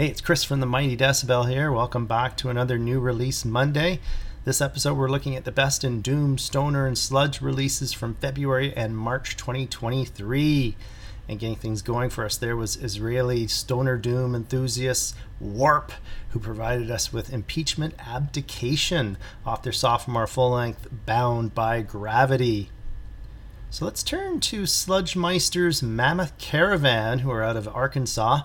Hey, it's Chris from the Mighty Decibel here. Welcome back to another new release Monday. This episode, we're looking at the best in Doom, Stoner, and Sludge releases from February and March 2023. And getting things going for us there was Israeli Stoner Doom enthusiast Warp, who provided us with Impeachment Abdication off their sophomore full length Bound by Gravity. So let's turn to Sludge Meister's Mammoth Caravan, who are out of Arkansas.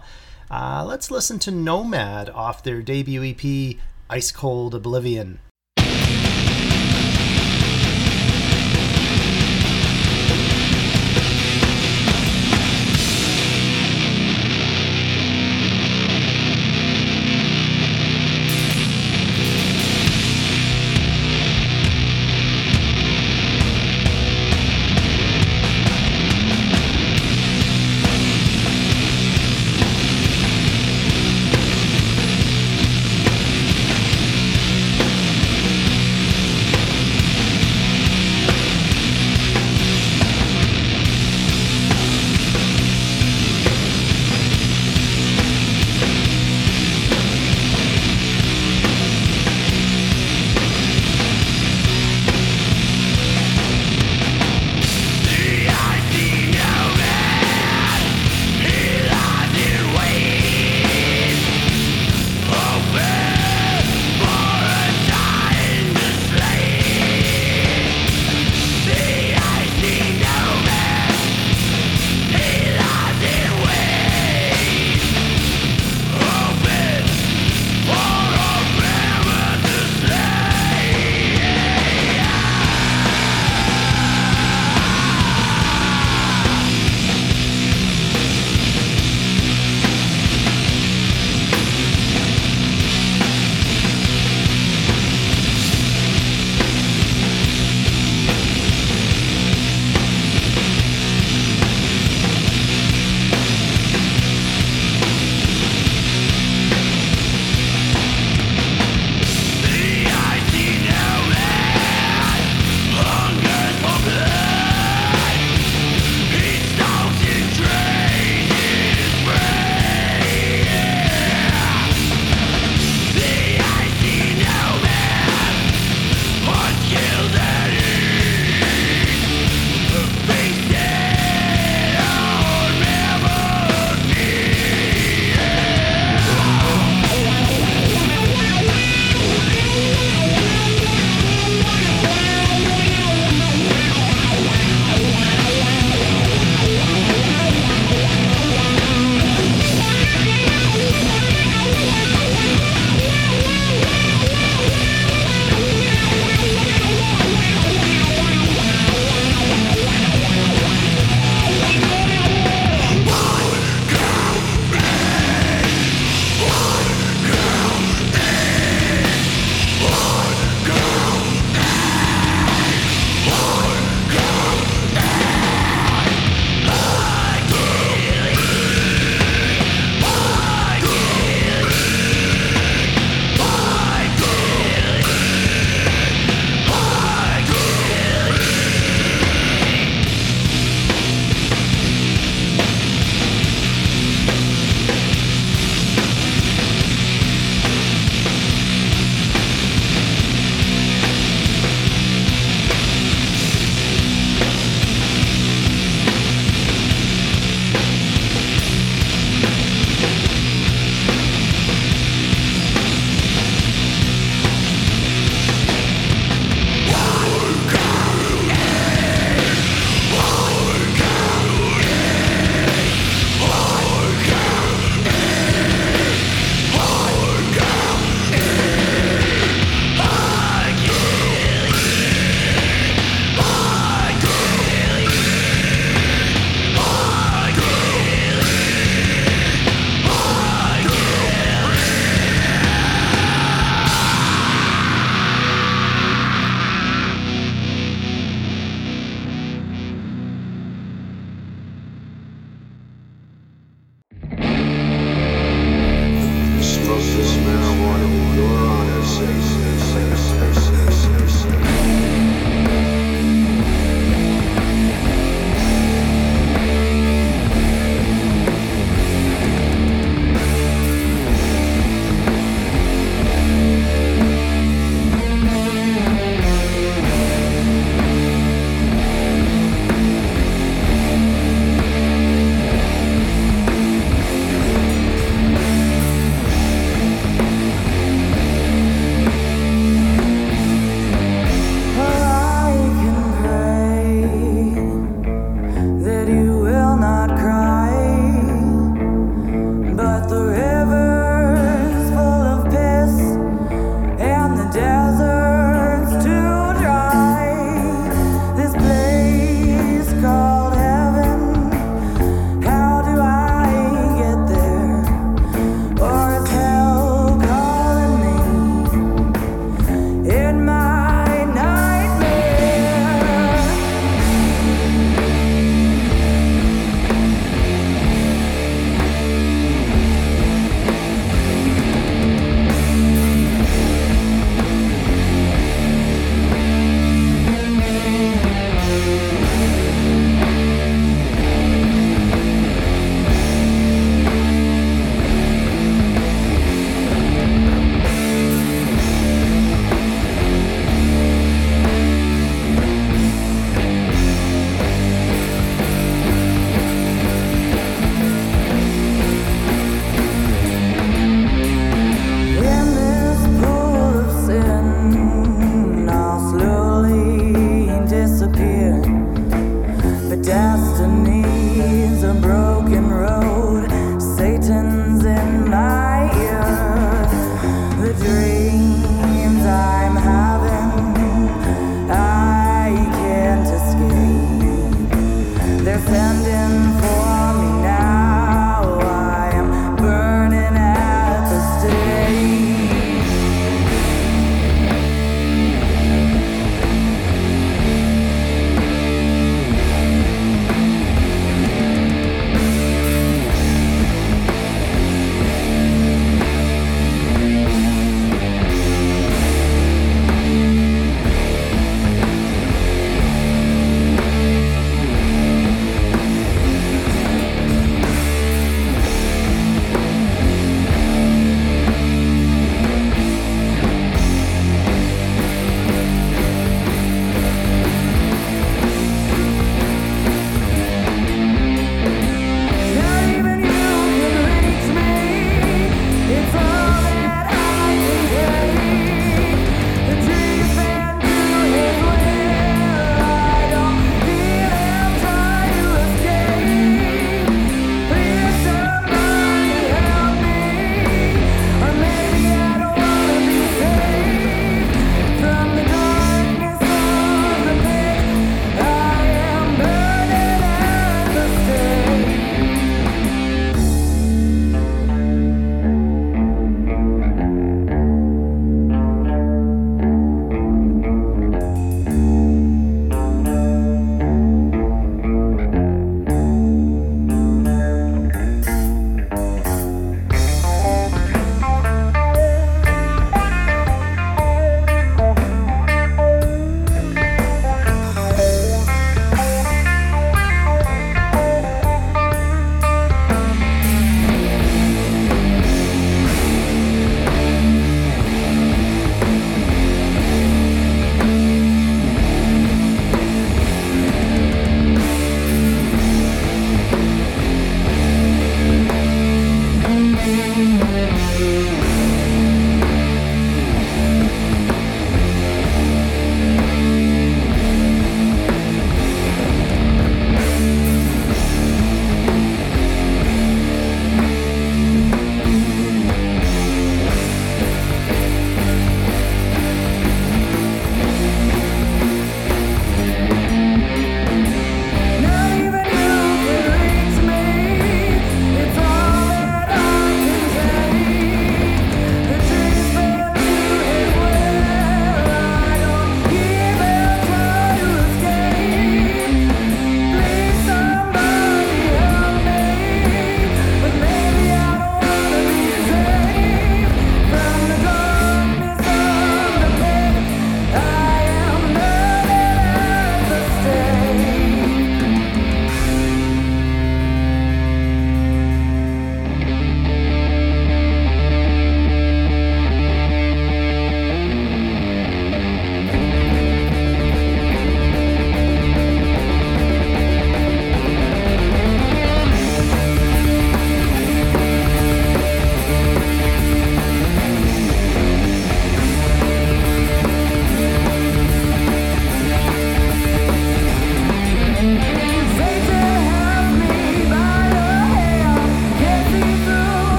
Uh, let's listen to Nomad off their debut EP, Ice Cold Oblivion.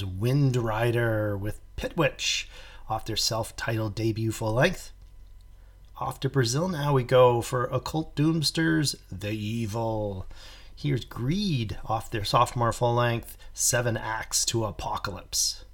Stoners Wyndrider with Pitwitch off their self titled debut full length. Off to Brazil now we go for Occult Doomsters The Evil. Here's Greed off their sophomore full length Seven Acts to Apocalypse.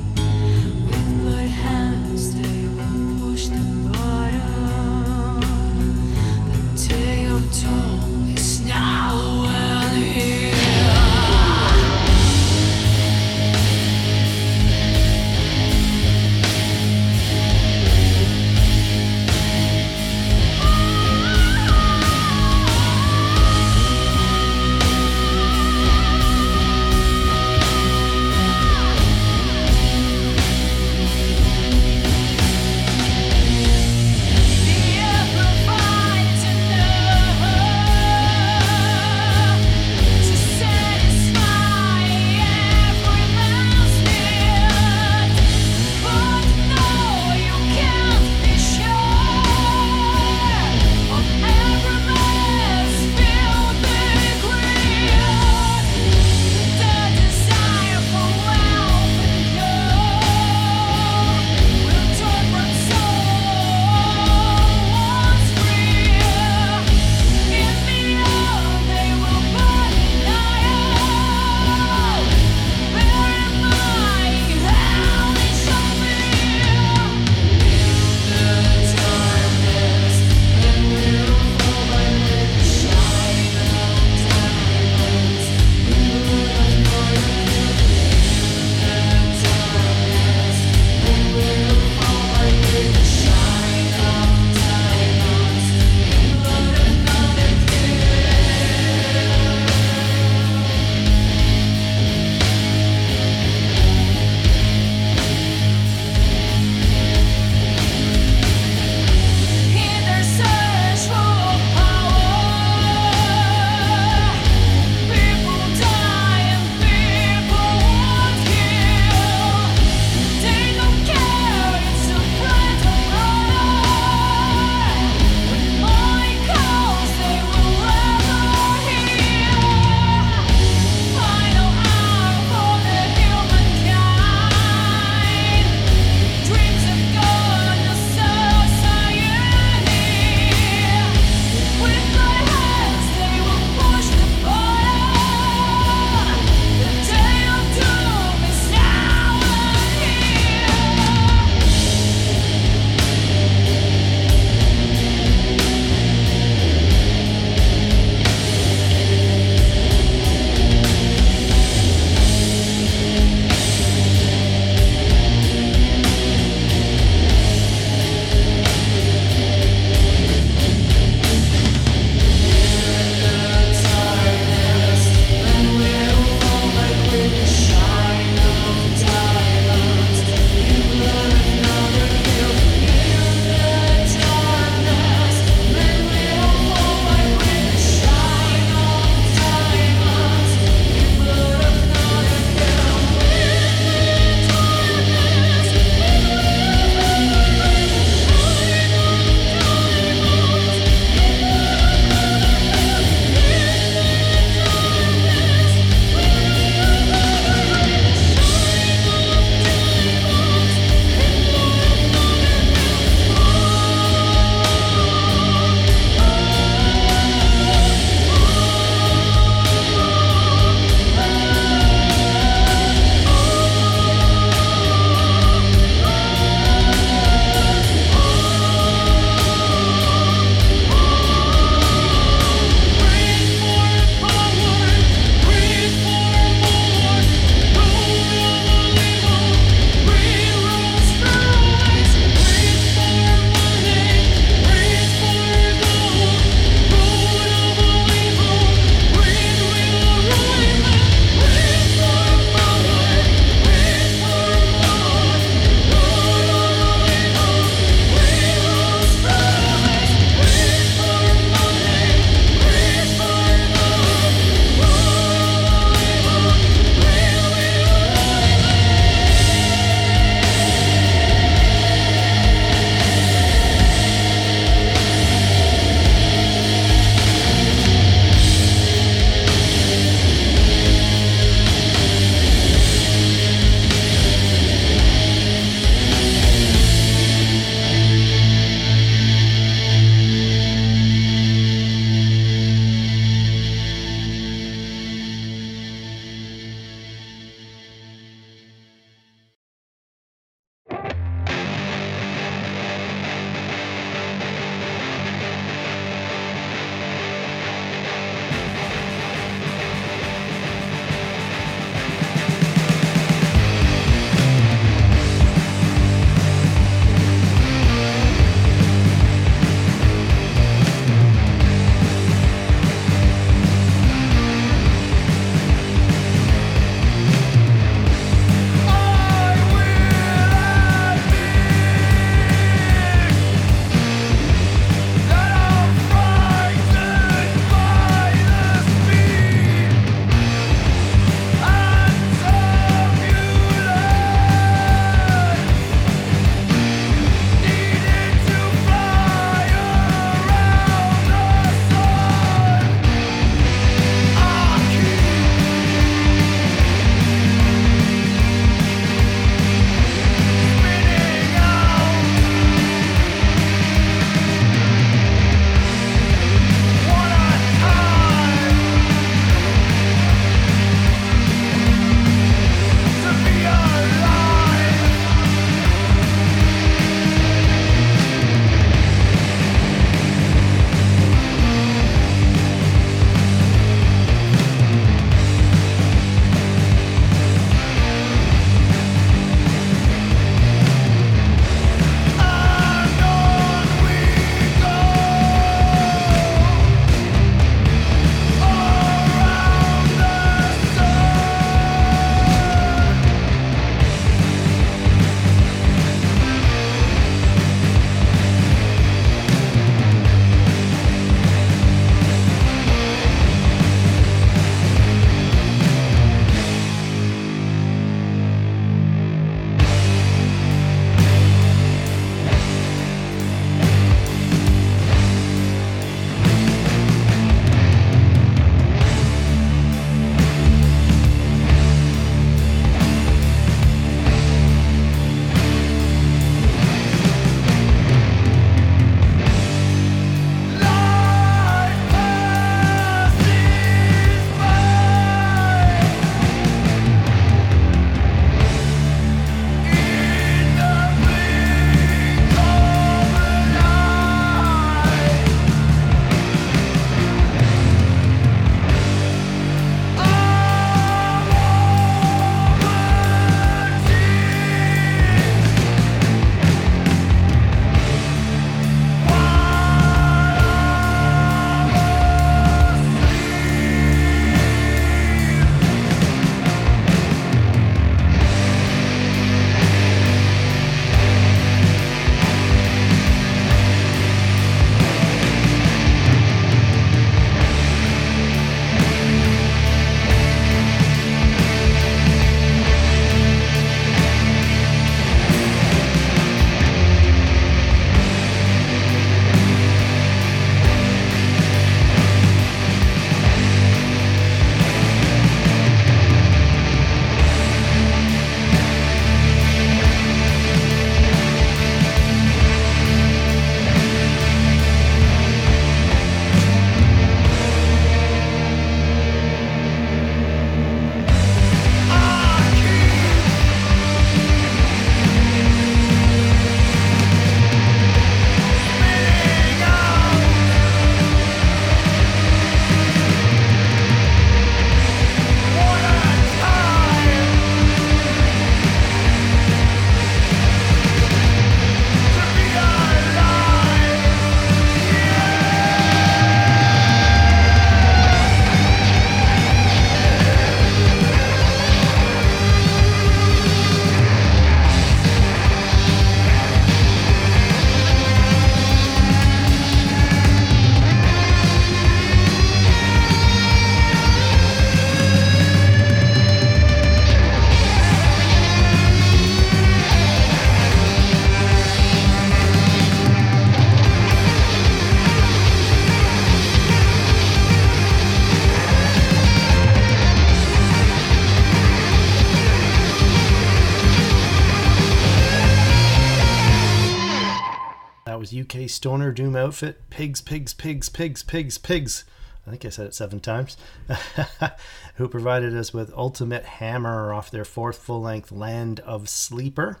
Stoner Doom outfit, Pigs, Pigs, Pigs, Pigs, Pigs, Pigs. I think I said it seven times. who provided us with Ultimate Hammer off their fourth full length Land of Sleeper.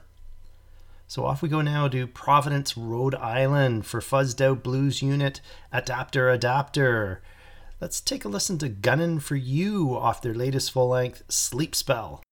So off we go now to Providence, Rhode Island for Fuzzed Out Blues Unit Adapter Adapter. Let's take a listen to Gunnin' for You off their latest full length Sleep Spell.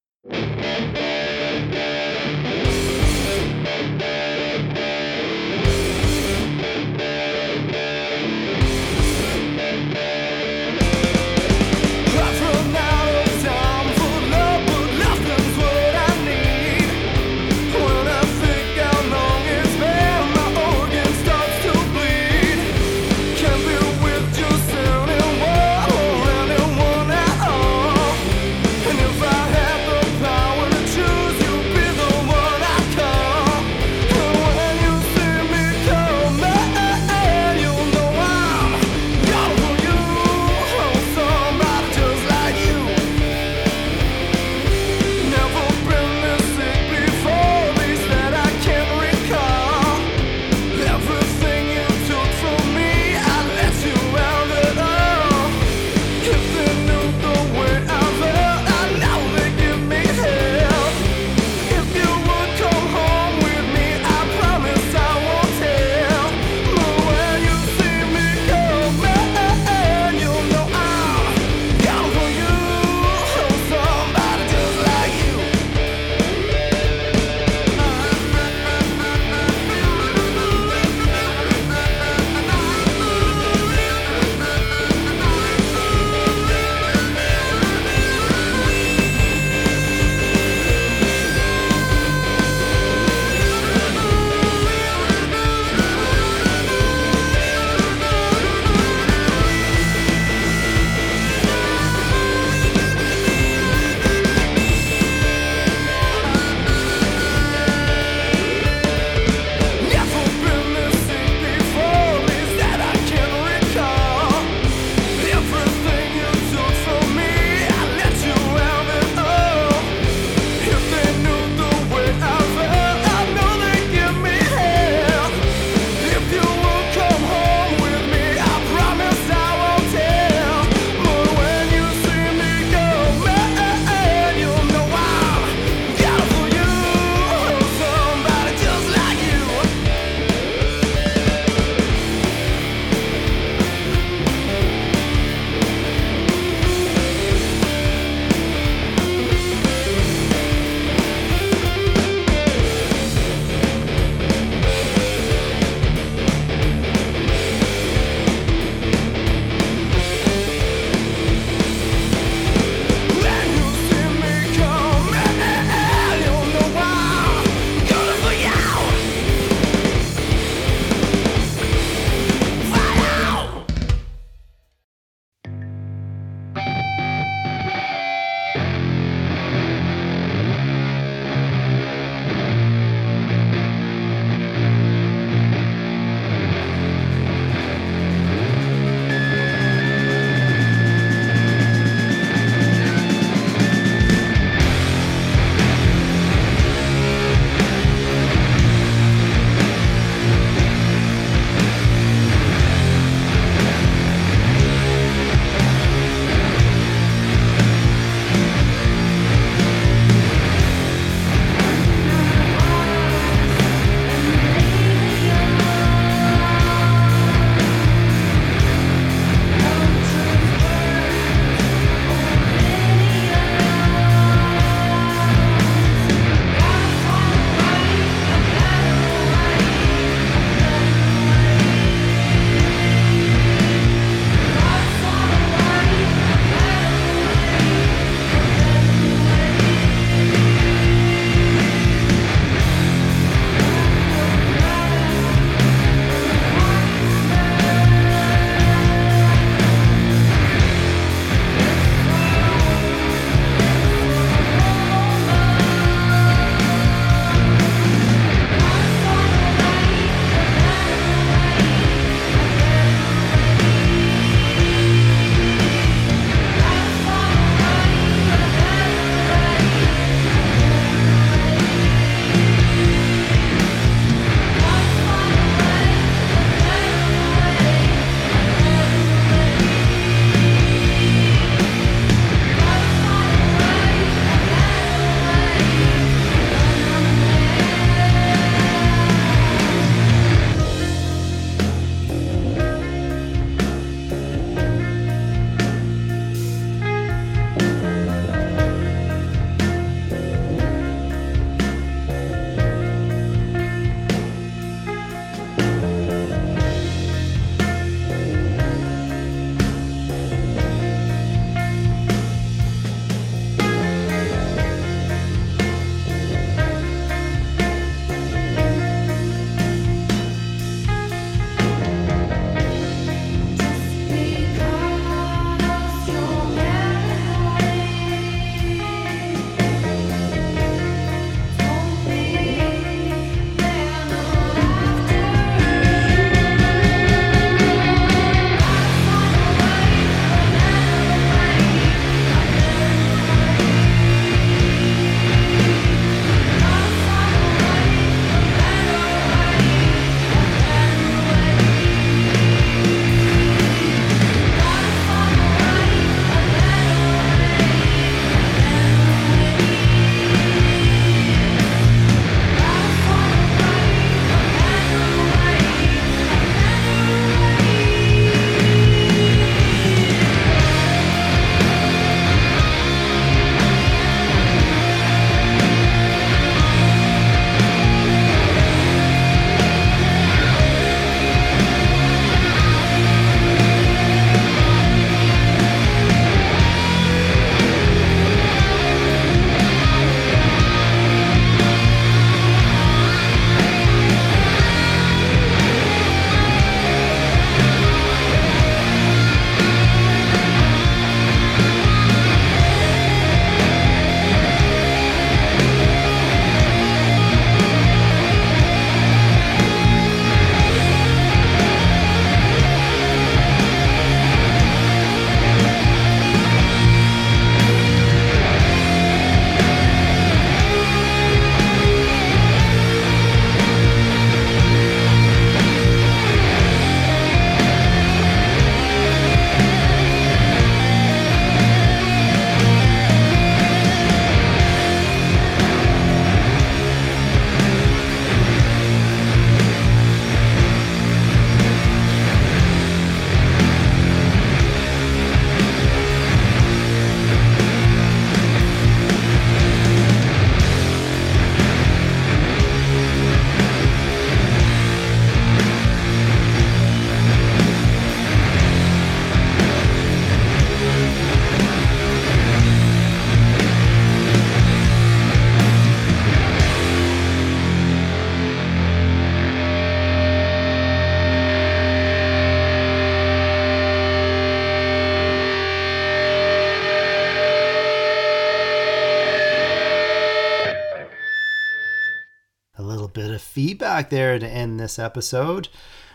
Track there to end this episode.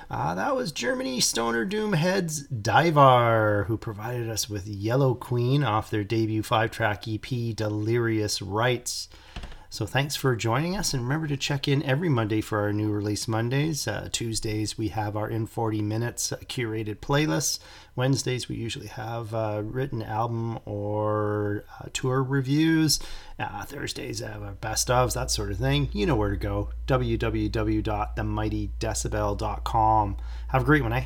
Uh, that was Germany Stoner Doom Heads Daevar, who provided us with Yellow Queen off their debut five track EP, Delirious Rites. So thanks for joining us, and remember to check in every Monday for our new release Mondays. Uh, Tuesdays we have our in 40 minutes uh, curated playlists. Wednesdays we usually have uh, written album or uh, tour reviews. Uh, Thursdays have our best ofs, that sort of thing. You know where to go. www.themightydecibel.com. Have a great one, eh?